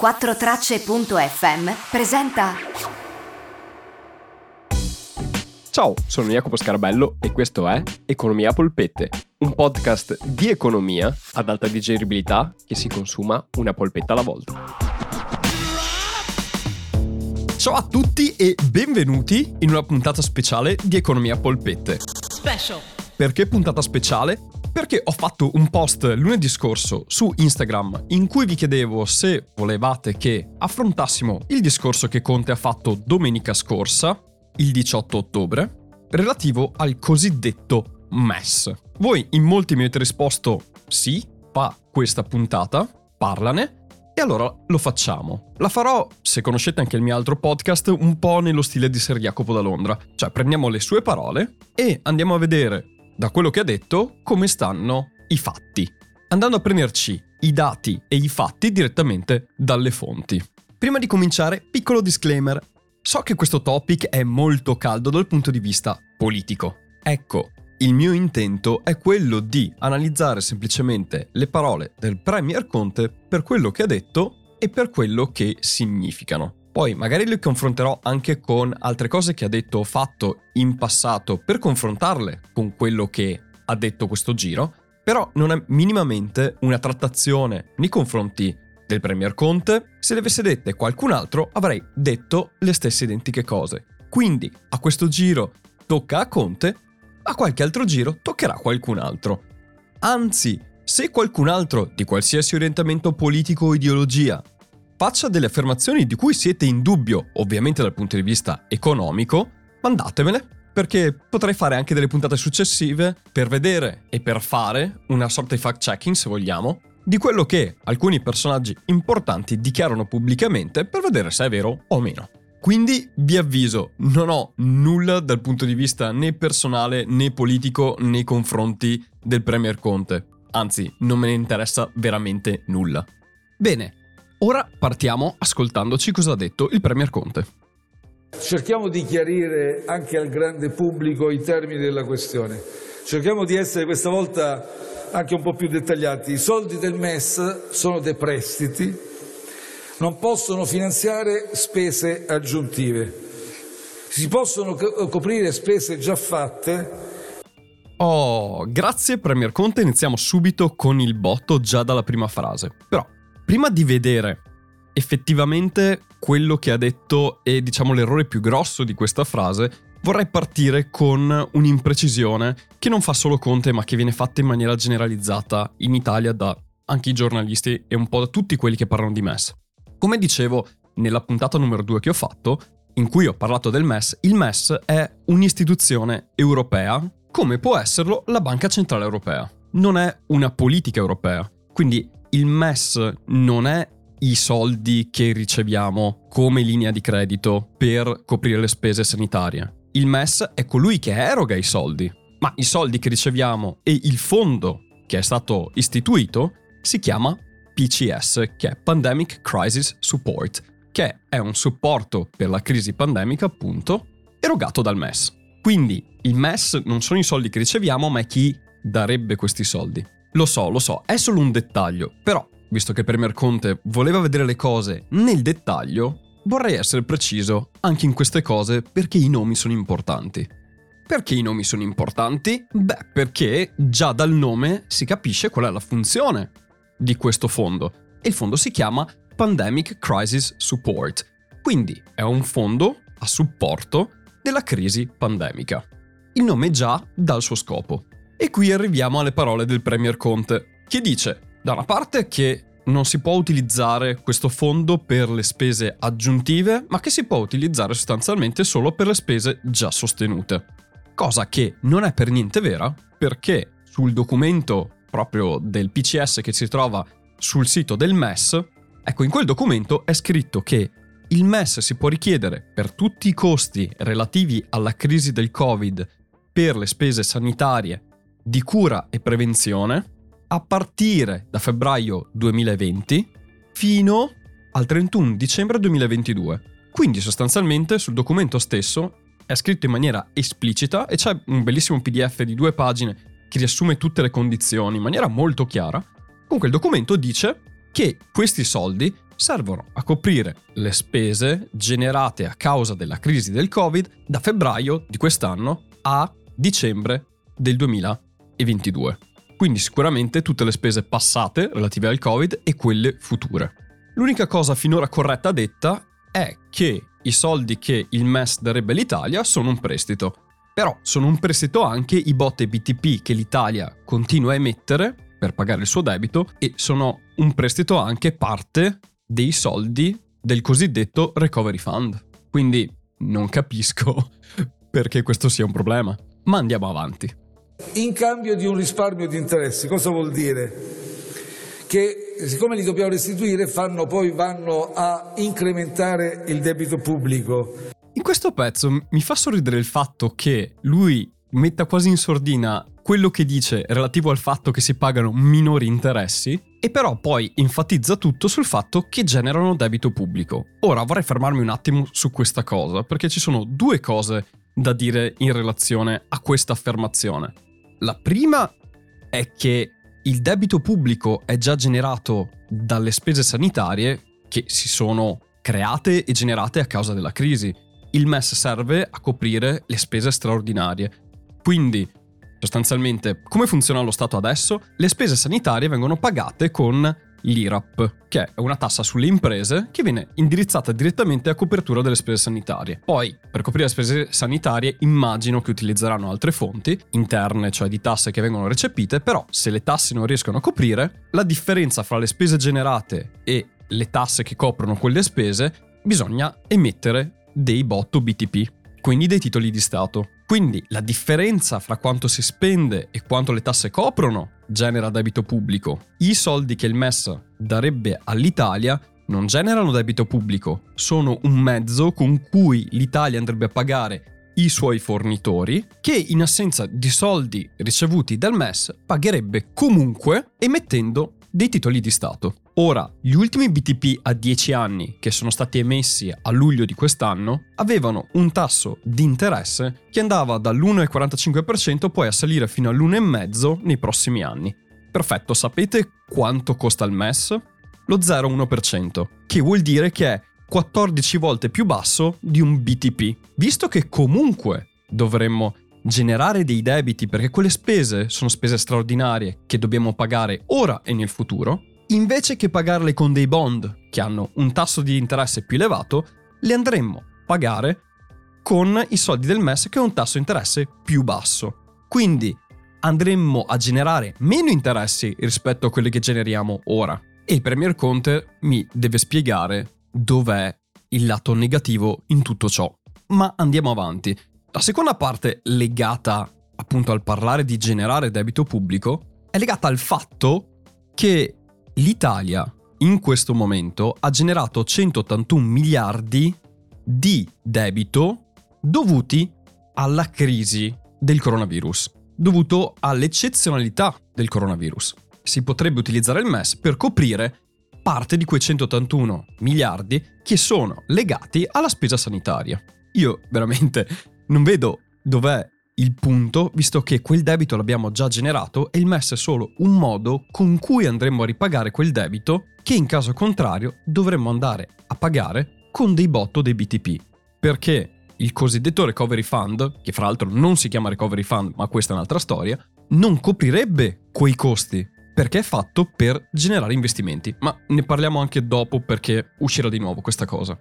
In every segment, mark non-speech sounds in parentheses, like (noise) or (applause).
4Tracce.fm presenta. Ciao, sono Jacopo Scarabello e questo è Economia Polpette, un podcast di economia ad alta digeribilità che si consuma una polpetta alla volta. Ciao a tutti e benvenuti in una puntata speciale di Economia Polpette. Special. Perché puntata speciale? Perché ho fatto un post lunedì scorso su Instagram in cui vi chiedevo se volevate che affrontassimo il discorso che Conte ha fatto domenica scorsa, il 18 ottobre, relativo al cosiddetto MES. Voi in molti mi avete risposto sì, fa questa puntata, parlane, e allora lo facciamo. La farò, se conoscete anche il mio altro podcast, un po' nello stile di Ser Jacopo da Londra. Cioè prendiamo le sue parole e andiamo a vedere da quello che ha detto come stanno i fatti. Andando a prenderci i dati e i fatti direttamente dalle fonti. Prima di cominciare, piccolo disclaimer. So che questo topic è molto caldo dal punto di vista politico. Ecco, il mio intento è quello di analizzare semplicemente le parole del Premier Conte per quello che ha detto e per quello che significano. Poi magari le confronterò anche con altre cose che ha detto o fatto in passato per confrontarle con quello che ha detto questo giro, però non è minimamente una trattazione nei confronti del Premier Conte. Se le avesse dette qualcun altro avrei detto le stesse identiche cose. Quindi a questo giro tocca a Conte a qualche altro giro toccherà qualcun altro. Anzi, se qualcun altro di qualsiasi orientamento politico o ideologia faccia delle affermazioni di cui siete in dubbio, ovviamente dal punto di vista economico, mandatemele, perché potrei fare anche delle puntate successive per vedere e per fare una sorta di fact-checking, se vogliamo, di quello che alcuni personaggi importanti dichiarano pubblicamente per vedere se è vero o meno. Quindi vi avviso, non ho nulla dal punto di vista né personale né politico nei confronti del Premier Conte. Anzi, non me ne interessa veramente nulla. Bene, ora partiamo ascoltandoci cosa ha detto il Premier Conte. Cerchiamo di chiarire anche al grande pubblico i termini della questione. Cerchiamo di essere questa volta anche un po' più dettagliati. I soldi del MES sono dei prestiti non possono finanziare spese aggiuntive. Si possono coprire spese già fatte. Oh, grazie Premier Conte, iniziamo subito con il botto già dalla prima frase. Però, prima di vedere effettivamente quello che ha detto e diciamo l'errore più grosso di questa frase, vorrei partire con un'imprecisione che non fa solo Conte ma che viene fatta in maniera generalizzata in Italia da anche i giornalisti e un po' da tutti quelli che parlano di MES. Come dicevo nella puntata numero 2 che ho fatto, in cui ho parlato del MES, il MES è un'istituzione europea come può esserlo la Banca Centrale Europea. Non è una politica europea. Quindi il MES non è i soldi che riceviamo come linea di credito per coprire le spese sanitarie. Il MES è colui che eroga i soldi, ma i soldi che riceviamo e il fondo che è stato istituito si chiama PCS, che è Pandemic Crisis Support, che è un supporto per la crisi pandemica, appunto, erogato dal MES. Quindi il MES non sono i soldi che riceviamo, ma è chi darebbe questi soldi. Lo so, lo so, è solo un dettaglio, però, visto che Premier Conte voleva vedere le cose nel dettaglio, vorrei essere preciso anche in queste cose perché i nomi sono importanti. Perché i nomi sono importanti? Beh, perché già dal nome si capisce qual è la funzione di questo fondo e il fondo si chiama Pandemic Crisis Support, quindi è un fondo a supporto della crisi pandemica. Il nome già dà il suo scopo. E qui arriviamo alle parole del Premier Conte, che dice, da una parte, che non si può utilizzare questo fondo per le spese aggiuntive, ma che si può utilizzare sostanzialmente solo per le spese già sostenute. Cosa che non è per niente vera, perché sul documento proprio del PCS che si trova sul sito del MES, ecco in quel documento è scritto che il MES si può richiedere per tutti i costi relativi alla crisi del Covid per le spese sanitarie di cura e prevenzione a partire da febbraio 2020 fino al 31 dicembre 2022. Quindi sostanzialmente sul documento stesso è scritto in maniera esplicita e c'è un bellissimo PDF di due pagine che riassume tutte le condizioni in maniera molto chiara. Comunque il documento dice che questi soldi servono a coprire le spese generate a causa della crisi del Covid da febbraio di quest'anno a dicembre del 2022. Quindi sicuramente tutte le spese passate relative al Covid e quelle future. L'unica cosa finora corretta detta è che i soldi che il MES darebbe all'Italia sono un prestito. Però sono un prestito anche i botte BTP che l'Italia continua a emettere per pagare il suo debito e sono un prestito anche parte dei soldi del cosiddetto recovery fund. Quindi non capisco (laughs) perché questo sia un problema. Ma andiamo avanti. In cambio di un risparmio di interessi, cosa vuol dire? Che siccome li dobbiamo restituire, fanno, poi vanno a incrementare il debito pubblico. In questo pezzo mi fa sorridere il fatto che lui metta quasi in sordina quello che dice relativo al fatto che si pagano minori interessi e però poi enfatizza tutto sul fatto che generano debito pubblico. Ora vorrei fermarmi un attimo su questa cosa perché ci sono due cose da dire in relazione a questa affermazione. La prima è che il debito pubblico è già generato dalle spese sanitarie che si sono create e generate a causa della crisi. Il MES serve a coprire le spese straordinarie. Quindi, sostanzialmente, come funziona lo Stato adesso? Le spese sanitarie vengono pagate con l'IRAP, che è una tassa sulle imprese che viene indirizzata direttamente a copertura delle spese sanitarie. Poi, per coprire le spese sanitarie, immagino che utilizzeranno altre fonti interne, cioè di tasse che vengono recepite, però se le tasse non riescono a coprire, la differenza fra le spese generate e le tasse che coprono quelle spese, bisogna emettere dei botto BTP, quindi dei titoli di Stato. Quindi la differenza fra quanto si spende e quanto le tasse coprono genera debito pubblico. I soldi che il MES darebbe all'Italia non generano debito pubblico, sono un mezzo con cui l'Italia andrebbe a pagare i suoi fornitori, che in assenza di soldi ricevuti dal MES pagherebbe comunque emettendo dei titoli di Stato. Ora, gli ultimi BTP a 10 anni che sono stati emessi a luglio di quest'anno avevano un tasso di interesse che andava dall'1,45% poi a salire fino all'1,5% nei prossimi anni. Perfetto, sapete quanto costa il MES? Lo 0,1%, che vuol dire che è 14 volte più basso di un BTP, visto che comunque dovremmo generare dei debiti perché quelle spese sono spese straordinarie che dobbiamo pagare ora e nel futuro, invece che pagarle con dei bond che hanno un tasso di interesse più elevato, le andremmo a pagare con i soldi del MES che ha un tasso di interesse più basso. Quindi andremmo a generare meno interessi rispetto a quelli che generiamo ora. E il Premier Conte mi deve spiegare dov'è il lato negativo in tutto ciò. Ma andiamo avanti. La seconda parte legata appunto al parlare di generare debito pubblico è legata al fatto che l'Italia in questo momento ha generato 181 miliardi di debito dovuti alla crisi del coronavirus, dovuto all'eccezionalità del coronavirus. Si potrebbe utilizzare il MES per coprire parte di quei 181 miliardi che sono legati alla spesa sanitaria. Io veramente non vedo dov'è il punto, visto che quel debito l'abbiamo già generato e il MES è solo un modo con cui andremo a ripagare quel debito che in caso contrario dovremmo andare a pagare con dei botto dei BTP. Perché il cosiddetto recovery fund, che fra l'altro non si chiama recovery fund ma questa è un'altra storia, non coprirebbe quei costi perché è fatto per generare investimenti, ma ne parliamo anche dopo perché uscirà di nuovo questa cosa.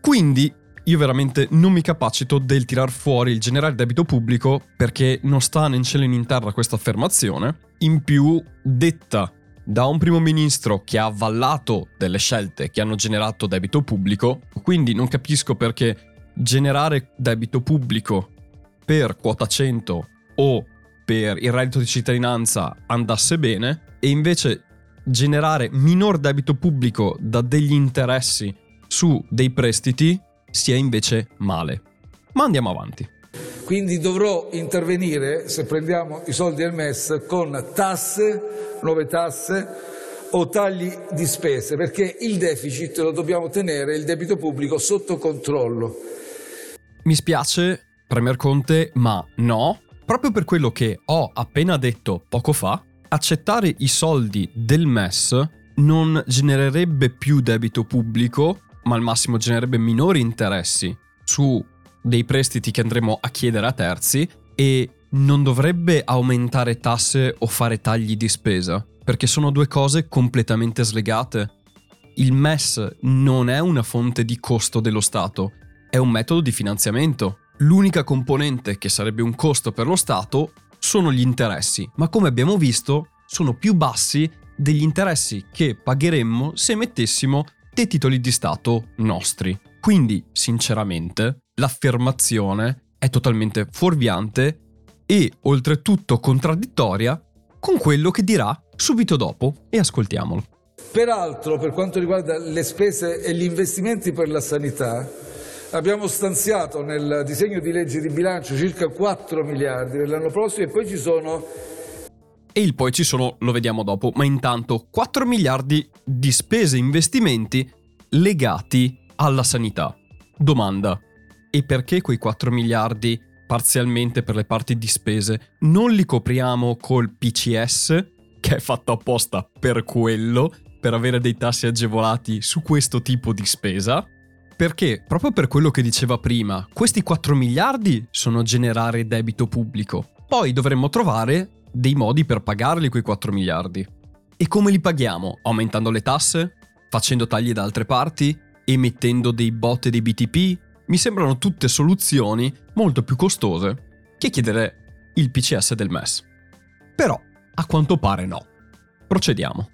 Quindi io veramente non mi capacito del tirar fuori il generare debito pubblico perché non sta né in cielo né in terra questa affermazione, in più detta da un primo ministro che ha avallato delle scelte che hanno generato debito pubblico, quindi non capisco perché generare debito pubblico per quota 100 o per il reddito di cittadinanza andasse bene e invece generare minor debito pubblico da degli interessi su dei prestiti sia invece male. Ma andiamo avanti. Quindi dovrò intervenire, se prendiamo i soldi del MES, con tasse, nuove tasse o tagli di spese, perché il deficit lo dobbiamo tenere, il debito pubblico, sotto controllo. Mi spiace, Premier Conte, ma no, proprio per quello che ho appena detto poco fa, accettare i soldi del MES non genererebbe più debito pubblico, ma al massimo genererebbe minori interessi su dei prestiti che andremo a chiedere a terzi e non dovrebbe aumentare tasse o fare tagli di spesa, perché sono due cose completamente slegate. Il MES non è una fonte di costo dello Stato, è un metodo di finanziamento. L'unica componente che sarebbe un costo per lo Stato sono gli interessi, ma come abbiamo visto sono più bassi degli interessi che pagheremmo se mettessimo dei titoli di Stato nostri. Quindi, sinceramente, l'affermazione è totalmente fuorviante e oltretutto contraddittoria con quello che dirà subito dopo e ascoltiamolo. Peraltro, per quanto riguarda le spese e gli investimenti per la sanità, abbiamo stanziato nel disegno di legge di bilancio circa 4 miliardi per l'anno prossimo e poi ci sono e il poi ci sono, lo vediamo dopo, ma intanto 4 miliardi di spese e investimenti legati alla sanità. Domanda, e perché quei 4 miliardi parzialmente per le parti di spese non li copriamo col PCS, che è fatto apposta per quello, per avere dei tassi agevolati su questo tipo di spesa? Perché, proprio per quello che diceva prima, questi 4 miliardi sono generare debito pubblico. Poi dovremmo trovare dei modi per pagarli quei 4 miliardi. E come li paghiamo? Aumentando le tasse? Facendo tagli da altre parti? Emettendo dei bot e dei BTP? Mi sembrano tutte soluzioni molto più costose che chiedere il PCS del MES. Però, a quanto pare no. Procediamo.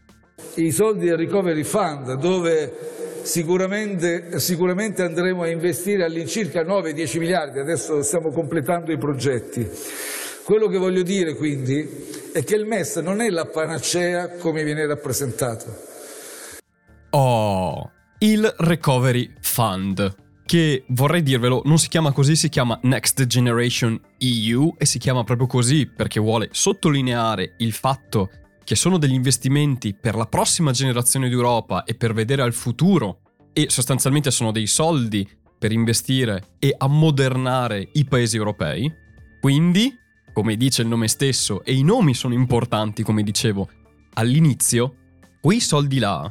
I soldi del Recovery Fund, dove sicuramente, sicuramente andremo a investire all'incirca 9-10 miliardi, adesso stiamo completando i progetti. Quello che voglio dire quindi è che il MES non è la panacea come viene rappresentato. Oh, il Recovery Fund, che vorrei dirvelo, non si chiama così, si chiama Next Generation EU e si chiama proprio così perché vuole sottolineare il fatto che sono degli investimenti per la prossima generazione d'Europa e per vedere al futuro e sostanzialmente sono dei soldi per investire e ammodernare i paesi europei. Quindi come dice il nome stesso, e i nomi sono importanti, come dicevo all'inizio, quei soldi là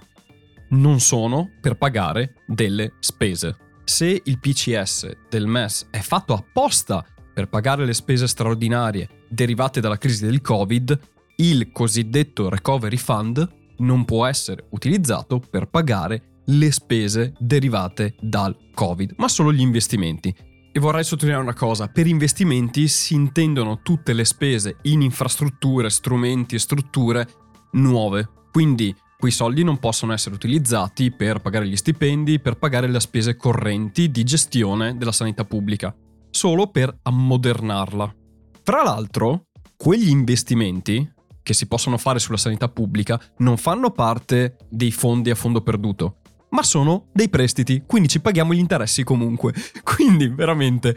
non sono per pagare delle spese. Se il PCS del MES è fatto apposta per pagare le spese straordinarie derivate dalla crisi del Covid, il cosiddetto Recovery Fund non può essere utilizzato per pagare le spese derivate dal Covid, ma solo gli investimenti. E vorrei sottolineare una cosa, per investimenti si intendono tutte le spese in infrastrutture, strumenti e strutture nuove. Quindi quei soldi non possono essere utilizzati per pagare gli stipendi, per pagare le spese correnti di gestione della sanità pubblica, solo per ammodernarla. Tra l'altro, quegli investimenti che si possono fare sulla sanità pubblica non fanno parte dei fondi a fondo perduto, ma sono dei prestiti, quindi ci paghiamo gli interessi comunque. (laughs) Quindi veramente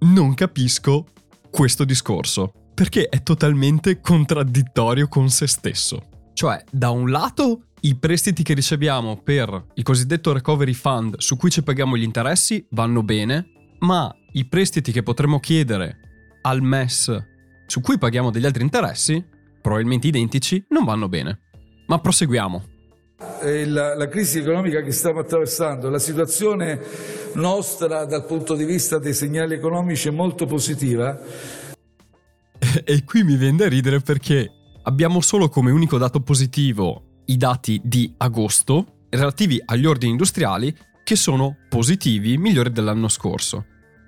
non capisco questo discorso, perché è totalmente contraddittorio con se stesso. Cioè, da un lato, i prestiti che riceviamo per il cosiddetto recovery fund su cui ci paghiamo gli interessi vanno bene, ma i prestiti che potremmo chiedere al MES su cui paghiamo degli altri interessi, probabilmente identici, non vanno bene. Ma proseguiamo la, la, crisi economica che stiamo attraversando, la situazione nostra dal punto di vista dei segnali economici è molto positiva. E qui mi viene da ridere perché abbiamo solo come unico dato positivo i dati di agosto relativi agli ordini industriali che sono positivi, migliori dell'anno scorso.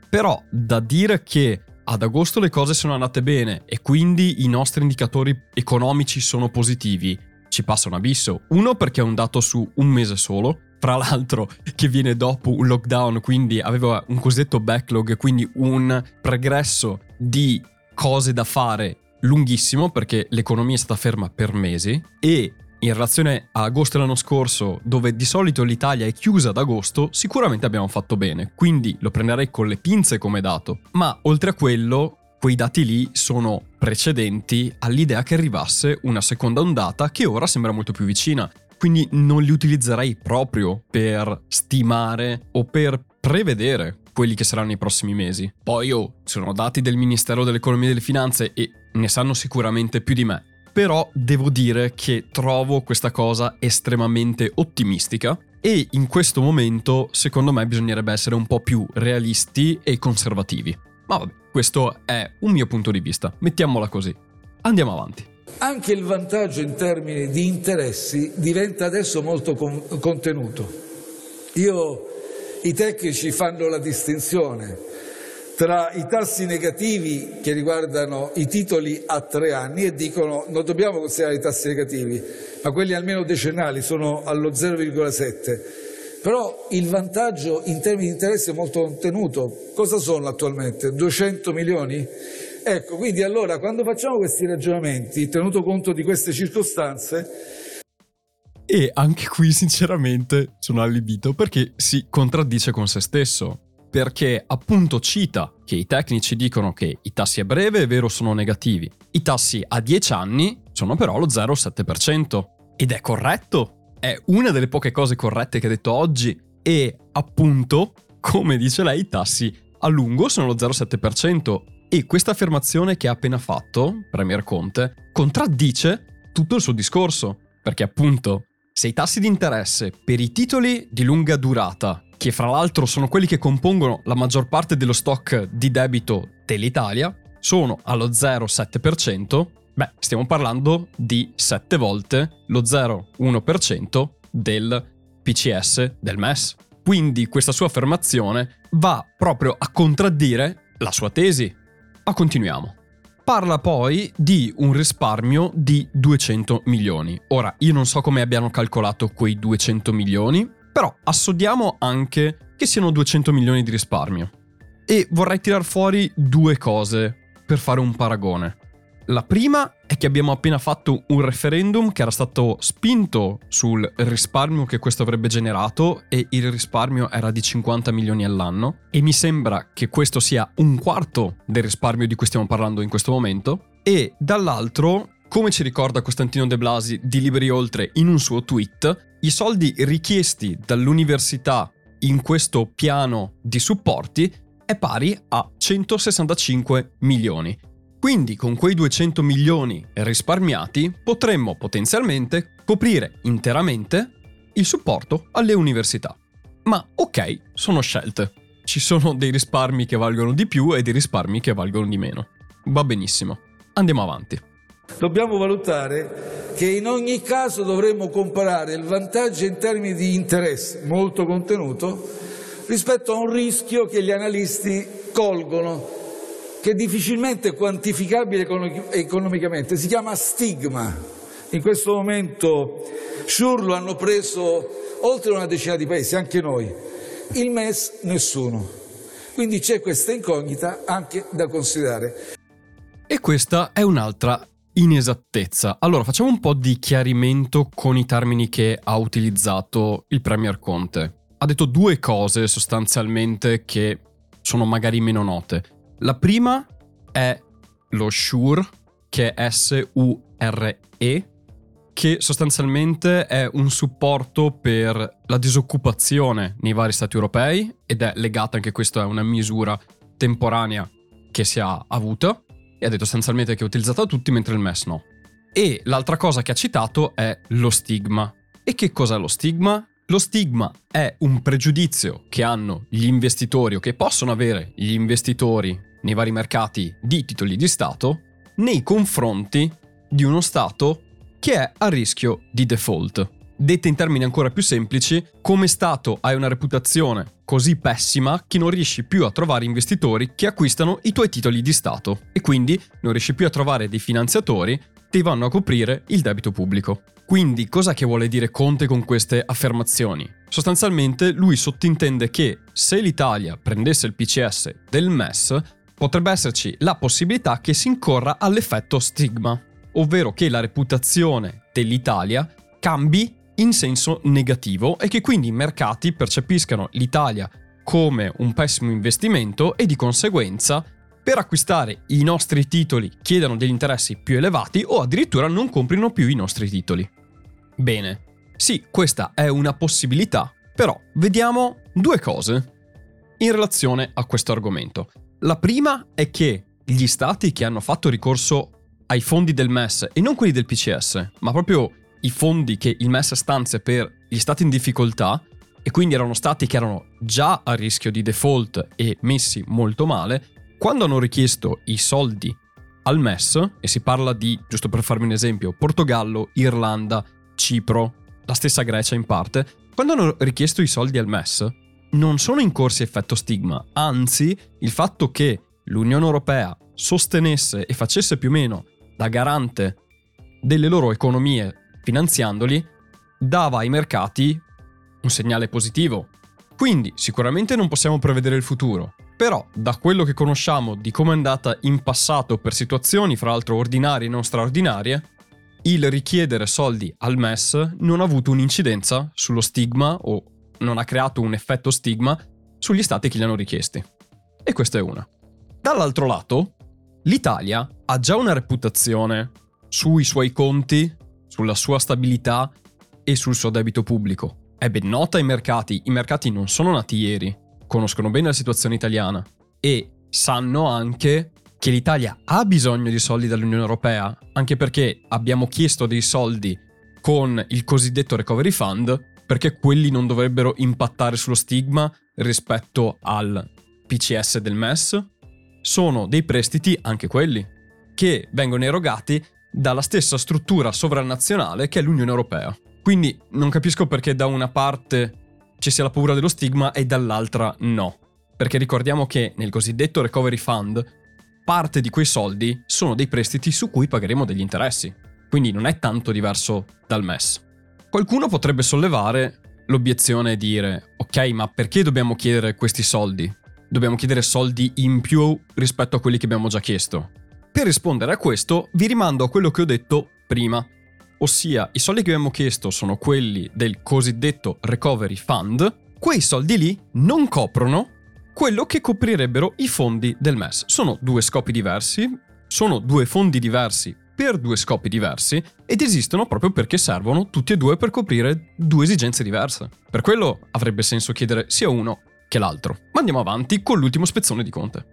Però da dire che ad agosto le cose sono andate bene e quindi i nostri indicatori economici sono positivi ci passa un abisso. Uno perché è un dato su un mese solo, tra l'altro che viene dopo un lockdown, quindi aveva un cosiddetto backlog, quindi un pregresso di cose da fare lunghissimo perché l'economia è stata ferma per mesi e in relazione a agosto dell'anno scorso, dove di solito l'Italia è chiusa ad agosto, sicuramente abbiamo fatto bene, quindi lo prenderei con le pinze come dato. Ma oltre a quello, quei dati lì sono precedenti all'idea che arrivasse una seconda ondata che ora sembra molto più vicina. Quindi non li utilizzerei proprio per stimare o per prevedere quelli che saranno i prossimi mesi. Poi oh, sono dati del Ministero dell'Economia e delle Finanze e ne sanno sicuramente più di me. però devo dire che trovo questa cosa estremamente ottimistica e in questo momento secondo me bisognerebbe essere un po' più realisti e conservativi. Ma vabbè, questo è un mio punto di vista, mettiamola così. Andiamo avanti. Anche il vantaggio in termini di interessi diventa adesso molto con- contenuto. Io, I tecnici fanno la distinzione tra i tassi negativi che riguardano i titoli a tre anni e dicono non dobbiamo considerare i tassi negativi, ma quelli almeno decennali sono allo 0,7. Però il vantaggio in termini di interesse è molto contenuto. Cosa sono attualmente? 200 milioni? Ecco, quindi allora quando facciamo questi ragionamenti, tenuto conto di queste circostanze, e anche qui sinceramente sono allibito perché si contraddice con se stesso. Perché appunto cita che i tecnici dicono che i tassi a breve è vero sono negativi, i tassi a 10 anni sono però lo 0,7%. Ed è corretto, è una delle poche cose corrette che ha detto oggi e appunto, come dice lei, i tassi a lungo sono lo 0,7% e questa affermazione che ha appena fatto, Premier Conte, contraddice tutto il suo discorso, perché appunto se i tassi di interesse per i titoli di lunga durata, che fra l'altro sono quelli che compongono la maggior parte dello stock di debito dell'Italia, sono allo 0,7%, beh, stiamo parlando di 7 volte lo 0,1% del PCS del MES. Quindi questa sua affermazione va proprio a contraddire la sua tesi, ma continuiamo. Parla poi di un risparmio di 200 milioni. Ora, io non so come abbiano calcolato quei 200 milioni, però assodiamo anche che siano 200 milioni di risparmio. E vorrei tirar fuori due cose per fare un paragone. La prima è che abbiamo appena fatto un referendum che era stato spinto sul risparmio che questo avrebbe generato e il risparmio era di 50 milioni all'anno e mi sembra che questo sia un quarto del risparmio di cui stiamo parlando in questo momento e dall'altro come ci ricorda Costantino De Blasi di Liberi Oltre in un suo tweet, i soldi richiesti dall'università in questo piano di supporti è pari a 165 milioni. Quindi con quei 200 milioni risparmiati potremmo potenzialmente coprire interamente il supporto alle università. Ma ok, sono scelte. Ci sono dei risparmi che valgono di più e dei risparmi che valgono di meno. Va benissimo. Andiamo avanti. Dobbiamo valutare che in ogni caso dovremmo comparare il vantaggio in termini di interesse molto contenuto rispetto a un rischio che gli analisti colgono che è difficilmente quantificabile economicamente, si chiama stigma. In questo momento SURE lo hanno preso oltre una decina di paesi, anche noi. Il MES nessuno. Quindi c'è questa incognita anche da considerare. E questa è un'altra inesattezza. Allora facciamo un po' di chiarimento con i termini che ha utilizzato il Premier Conte. Ha detto due cose sostanzialmente che sono magari meno note. La prima è lo SURE, che è S-U-R-E, che sostanzialmente è un supporto per la disoccupazione nei vari stati europei ed è legata anche questa a una misura temporanea che si è avuta e ha detto sostanzialmente che è utilizzata da tutti mentre il MES no. E l'altra cosa che ha citato è lo stigma. E che cos'è lo stigma? Lo stigma è un pregiudizio che hanno gli investitori o che possono avere gli investitori nei vari mercati di titoli di Stato nei confronti di uno Stato che è a rischio di default. Dette in termini ancora più semplici, come Stato hai una reputazione così pessima che non riesci più a trovare investitori che acquistano i tuoi titoli di Stato e quindi non riesci più a trovare dei finanziatori che vanno a coprire il debito pubblico. Quindi cosa che vuole dire Conte con queste affermazioni? Sostanzialmente lui sottintende che se l'Italia prendesse il PCS del MES potrebbe esserci la possibilità che si incorra all'effetto stigma, ovvero che la reputazione dell'Italia cambi in senso negativo e che quindi i mercati percepiscano l'Italia come un pessimo investimento e di conseguenza per acquistare i nostri titoli chiedano degli interessi più elevati o addirittura non comprino più i nostri titoli. Bene, sì, questa è una possibilità, però vediamo due cose in relazione a questo argomento. La prima è che gli stati che hanno fatto ricorso ai fondi del MES e non quelli del PCS, ma proprio i fondi che il MES stanzia per gli stati in difficoltà e quindi erano stati che erano già a rischio di default e messi molto male, quando hanno richiesto i soldi al MES, e si parla di, giusto per farmi un esempio, Portogallo, Irlanda, Cipro, la stessa Grecia in parte, quando hanno richiesto i soldi al MES, non sono incorsi effetto stigma, anzi il fatto che l'Unione Europea sostenesse e facesse più o meno da garante delle loro economie finanziandoli, dava ai mercati un segnale positivo. Quindi sicuramente non possiamo prevedere il futuro, però da quello che conosciamo di come è andata in passato per situazioni fra l'altro ordinarie e non straordinarie, il richiedere soldi al MES non ha avuto un'incidenza sullo stigma o non ha creato un effetto stigma sugli stati che li hanno richiesti. E questa è una. Dall'altro lato, l'Italia ha già una reputazione sui suoi conti, sulla sua stabilità e sul suo debito pubblico. È ben nota ai mercati, i mercati non sono nati ieri, conoscono bene la situazione italiana e sanno anche che l'Italia ha bisogno di soldi dall'Unione Europea, anche perché abbiamo chiesto dei soldi con il cosiddetto Recovery Fund, perché quelli non dovrebbero impattare sullo stigma rispetto al PCS del MES. Sono dei prestiti, anche quelli, che vengono erogati dalla stessa struttura sovranazionale che è l'Unione Europea. Quindi non capisco perché da una parte ci sia la paura dello stigma e dall'altra no. Perché ricordiamo che nel cosiddetto Recovery Fund parte di quei soldi sono dei prestiti su cui pagheremo degli interessi. Quindi non è tanto diverso dal MES. Qualcuno potrebbe sollevare l'obiezione e dire ok ma perché dobbiamo chiedere questi soldi? Dobbiamo chiedere soldi in più rispetto a quelli che abbiamo già chiesto. Per rispondere a questo vi rimando a quello che ho detto prima, ossia i soldi che abbiamo chiesto sono quelli del cosiddetto Recovery Fund, quei soldi lì non coprono quello che coprirebbero i fondi del MES. Sono due scopi diversi, sono due fondi diversi per due scopi diversi ed esistono proprio perché servono tutti e due per coprire due esigenze diverse. Per quello avrebbe senso chiedere sia uno che l'altro. Ma andiamo avanti con l'ultimo spezzone di Conte.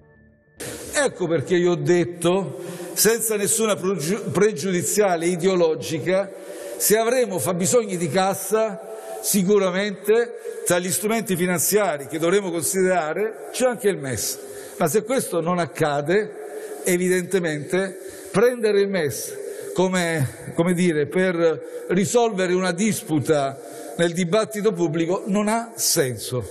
Ecco perché io ho detto senza nessuna pregiudiziale ideologica, se avremo fabbisogni di cassa, sicuramente tra gli strumenti finanziari che dovremo considerare c'è anche il MES. Ma se questo non accade, evidentemente prendere il MES come, come dire, per risolvere una disputa nel dibattito pubblico non ha senso.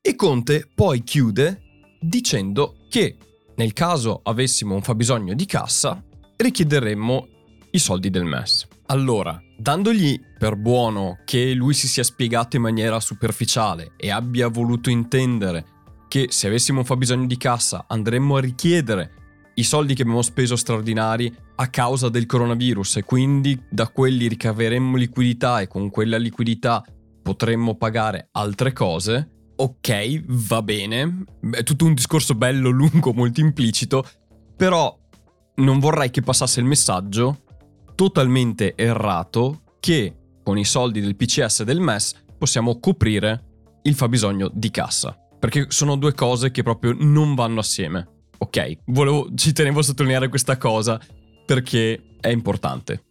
E Conte poi chiude dicendo che nel caso avessimo un fabbisogno di cassa, richiederemmo i soldi del MES. Allora, dandogli per buono che lui si sia spiegato in maniera superficiale e abbia voluto intendere che se avessimo un fabbisogno di cassa andremmo a richiedere i soldi che abbiamo speso straordinari a causa del coronavirus e quindi da quelli ricaveremmo liquidità e con quella liquidità potremmo pagare altre cose, ok, va bene, è tutto un discorso bello, lungo, molto implicito, però non vorrei che passasse il messaggio totalmente errato che con i soldi del PCS e del MES possiamo coprire il fabbisogno di cassa. Perché sono due cose che proprio non vanno assieme. Ok, volevo, ci tenevo a sottolineare questa cosa perché è importante.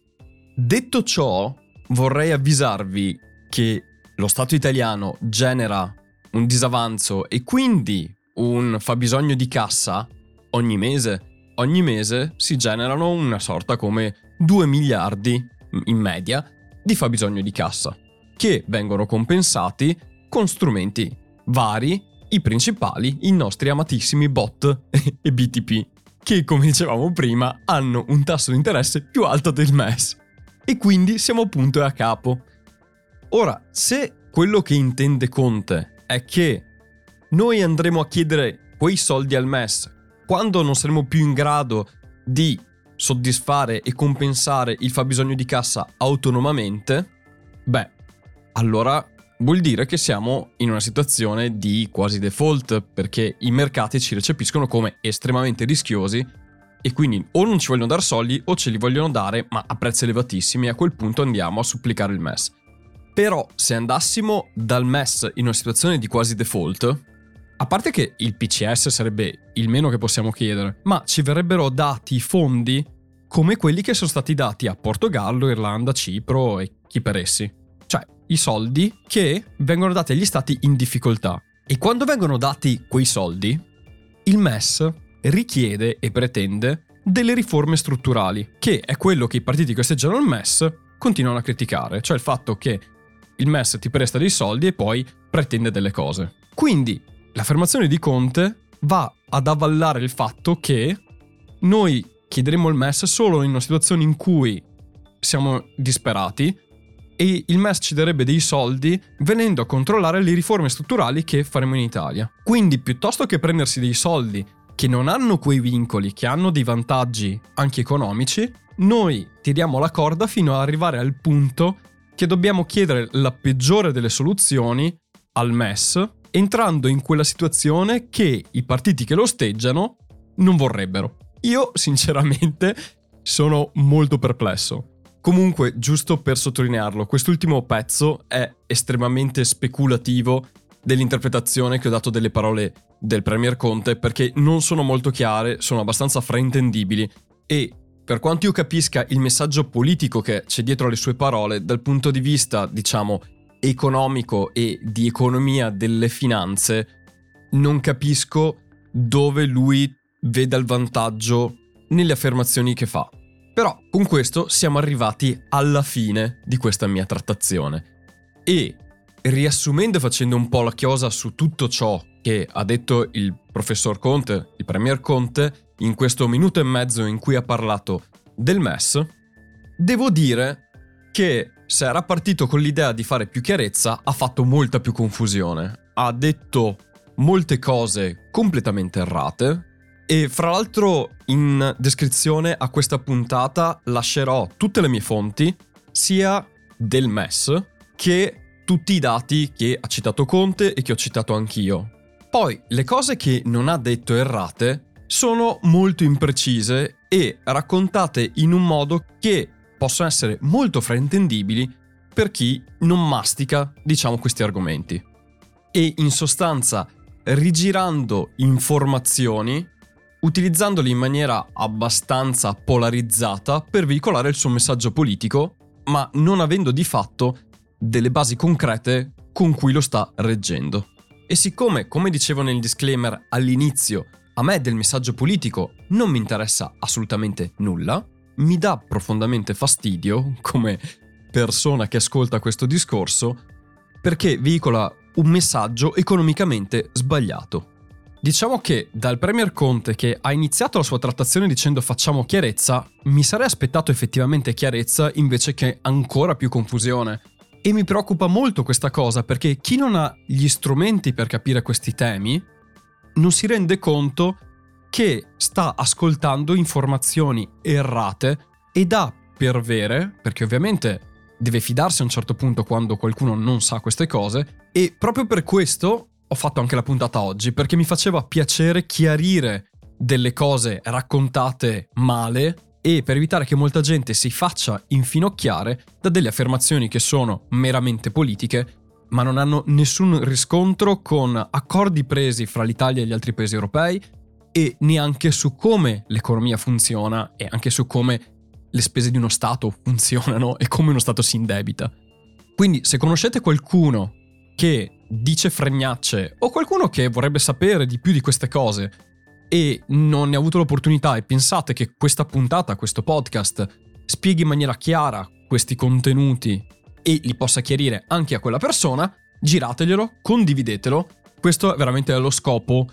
Detto ciò, vorrei avvisarvi che lo Stato italiano genera un disavanzo e quindi un fabbisogno di cassa ogni mese. Ogni mese si generano una sorta come 2 miliardi in media di fabbisogno di cassa, che vengono compensati con strumenti vari, i principali, i nostri amatissimi bot (laughs) e BTP, che come dicevamo prima hanno un tasso di interesse più alto del MES. E quindi siamo appunto a capo. Ora, se quello che intende Conte è che noi andremo a chiedere quei soldi al MES quando non saremo più in grado di soddisfare e compensare il fabbisogno di cassa autonomamente, beh, allora vuol dire che siamo in una situazione di quasi default perché i mercati ci recepiscono come estremamente rischiosi e quindi o non ci vogliono dare soldi o ce li vogliono dare ma a prezzi elevatissimi e a quel punto andiamo a supplicare il MES. Però se andassimo dal MES in una situazione di quasi default, a parte che il PCS sarebbe il meno che possiamo chiedere, ma ci verrebbero dati fondi come quelli che sono stati dati a Portogallo, Irlanda, Cipro e chi per essi. I soldi che vengono dati agli stati in difficoltà. E quando vengono dati quei soldi, il MES richiede e pretende delle riforme strutturali, che è quello che i partiti che osteggiano il MES continuano a criticare, cioè il fatto che il MES ti presta dei soldi e poi pretende delle cose. Quindi l'affermazione di Conte va ad avvallare il fatto che noi chiederemo il MES solo in una situazione in cui siamo disperati e il MES ci darebbe dei soldi venendo a controllare le riforme strutturali che faremo in Italia. Quindi piuttosto che prendersi dei soldi che non hanno quei vincoli, che hanno dei vantaggi anche economici, noi tiriamo la corda fino ad arrivare al punto che dobbiamo chiedere la peggiore delle soluzioni al MES, entrando in quella situazione che i partiti che lo osteggiano non vorrebbero. Io, sinceramente, sono molto perplesso. Comunque, giusto per sottolinearlo, quest'ultimo pezzo è estremamente speculativo dell'interpretazione che ho dato delle parole del Premier Conte perché non sono molto chiare, sono abbastanza fraintendibili e per quanto io capisca il messaggio politico che c'è dietro alle sue parole, dal punto di vista, diciamo, economico e di economia delle finanze, non capisco dove lui veda il vantaggio nelle affermazioni che fa. Però con questo siamo arrivati alla fine di questa mia trattazione. E riassumendo e facendo un po' la chiosa su tutto ciò che ha detto il professor Conte, il premier Conte, in questo minuto e mezzo in cui ha parlato del MES, devo dire che se era partito con l'idea di fare più chiarezza, ha fatto molta più confusione. Ha detto molte cose completamente errate, e fra l'altro in descrizione a questa puntata lascerò tutte le mie fonti, sia del MES che tutti i dati che ha citato Conte e che ho citato anch'io. Poi le cose che non ha detto errate sono molto imprecise e raccontate in un modo che possono essere molto fraintendibili per chi non mastica, diciamo, questi argomenti. E in sostanza, rigirando informazioni, utilizzandoli in maniera abbastanza polarizzata per veicolare il suo messaggio politico, ma non avendo di fatto delle basi concrete con cui lo sta reggendo. E siccome, come dicevo nel disclaimer all'inizio, a me del messaggio politico non mi interessa assolutamente nulla, mi dà profondamente fastidio, come persona che ascolta questo discorso, perché veicola un messaggio economicamente sbagliato. Diciamo che dal Premier Conte che ha iniziato la sua trattazione dicendo facciamo chiarezza, mi sarei aspettato effettivamente chiarezza invece che ancora più confusione. E mi preoccupa molto questa cosa perché chi non ha gli strumenti per capire questi temi non si rende conto che sta ascoltando informazioni errate e dà per vere, perché ovviamente deve fidarsi a un certo punto quando qualcuno non sa queste cose, e proprio per questo ho fatto anche la puntata oggi perché mi faceva piacere chiarire delle cose raccontate male e per evitare che molta gente si faccia infinocchiare da delle affermazioni che sono meramente politiche ma non hanno nessun riscontro con accordi presi fra l'Italia e gli altri paesi europei e neanche su come l'economia funziona e anche su come le spese di uno Stato funzionano e come uno Stato si indebita. Quindi se conoscete qualcuno che dice fregnacce o qualcuno che vorrebbe sapere di più di queste cose e non ne ha avuto l'opportunità e pensate che questa puntata, questo podcast, spieghi in maniera chiara questi contenuti e li possa chiarire anche a quella persona, girateglielo, condividetelo. Questo è veramente lo scopo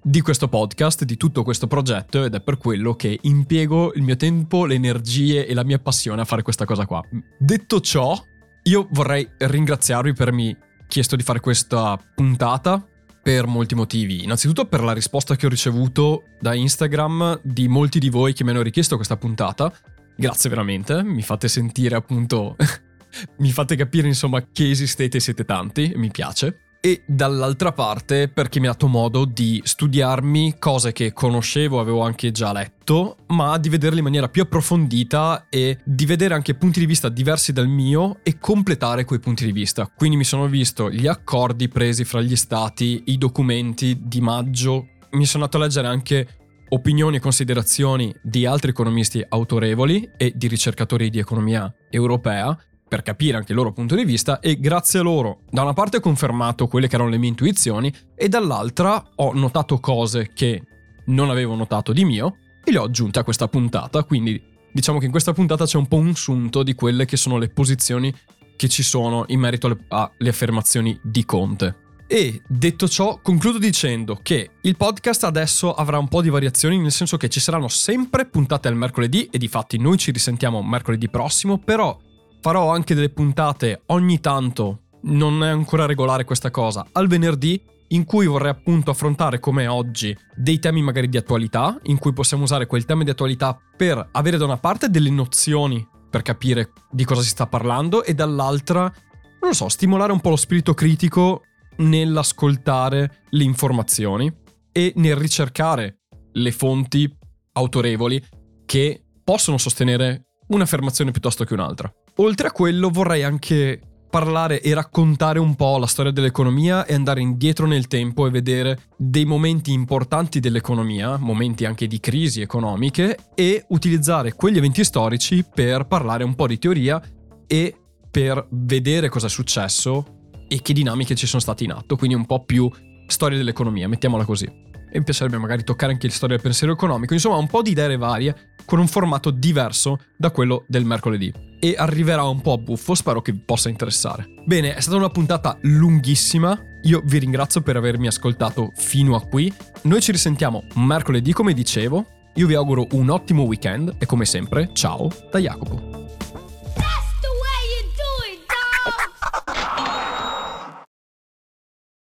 di questo podcast, di tutto questo progetto ed è per quello che impiego il mio tempo, le energie e la mia passione a fare questa cosa qua. Detto ciò, io vorrei ringraziarvi per mi chiesto di fare questa puntata per molti motivi. Innanzitutto per la risposta che ho ricevuto da Instagram di molti di voi che mi hanno richiesto questa puntata. Grazie veramente, mi fate sentire appunto, (laughs) mi fate capire insomma che esistete e siete tanti, mi piace. E dall'altra parte perché mi ha dato modo di studiarmi cose che conoscevo, avevo anche già letto, ma di vederle in maniera più approfondita e di vedere anche punti di vista diversi dal mio e completare quei punti di vista. Quindi mi sono visto gli accordi presi fra gli stati, i documenti di maggio, mi sono andato a leggere anche opinioni e considerazioni di altri economisti autorevoli e di ricercatori di economia europea per capire anche il loro punto di vista e grazie a loro da una parte ho confermato quelle che erano le mie intuizioni e dall'altra ho notato cose che non avevo notato di mio e le ho aggiunte a questa puntata, quindi diciamo che in questa puntata c'è un po' un sunto di quelle che sono le posizioni che ci sono in merito alle, affermazioni di Conte. E detto ciò, concludo dicendo che il podcast adesso avrà un po' di variazioni, nel senso che ci saranno sempre puntate al mercoledì e di fatti noi ci risentiamo mercoledì prossimo, però farò anche delle puntate ogni tanto, non è ancora regolare questa cosa, al venerdì in cui vorrei appunto affrontare come oggi dei temi magari di attualità, in cui possiamo usare quel tema di attualità per avere da una parte delle nozioni per capire di cosa si sta parlando e dall'altra, non lo so, stimolare un po' lo spirito critico nell'ascoltare le informazioni e nel ricercare le fonti autorevoli che possono sostenere un'affermazione piuttosto che un'altra. Oltre a quello vorrei anche parlare e raccontare un po' la storia dell'economia e andare indietro nel tempo e vedere dei momenti importanti dell'economia, momenti anche di crisi economiche, e utilizzare quegli eventi storici per parlare un po' di teoria e per vedere cosa è successo e che dinamiche ci sono state in atto, quindi un po' più storia dell'economia, mettiamola così. E mi piacerebbe magari toccare anche la storia del pensiero economico, insomma un po' di idee varie con un formato diverso da quello del mercoledì. E arriverà un po' a buffo, spero che vi possa interessare. Bene, è stata una puntata lunghissima. Io vi ringrazio per avermi ascoltato fino a qui. Noi ci risentiamo mercoledì, come dicevo. Io vi auguro un ottimo weekend e come sempre, ciao da Jacopo.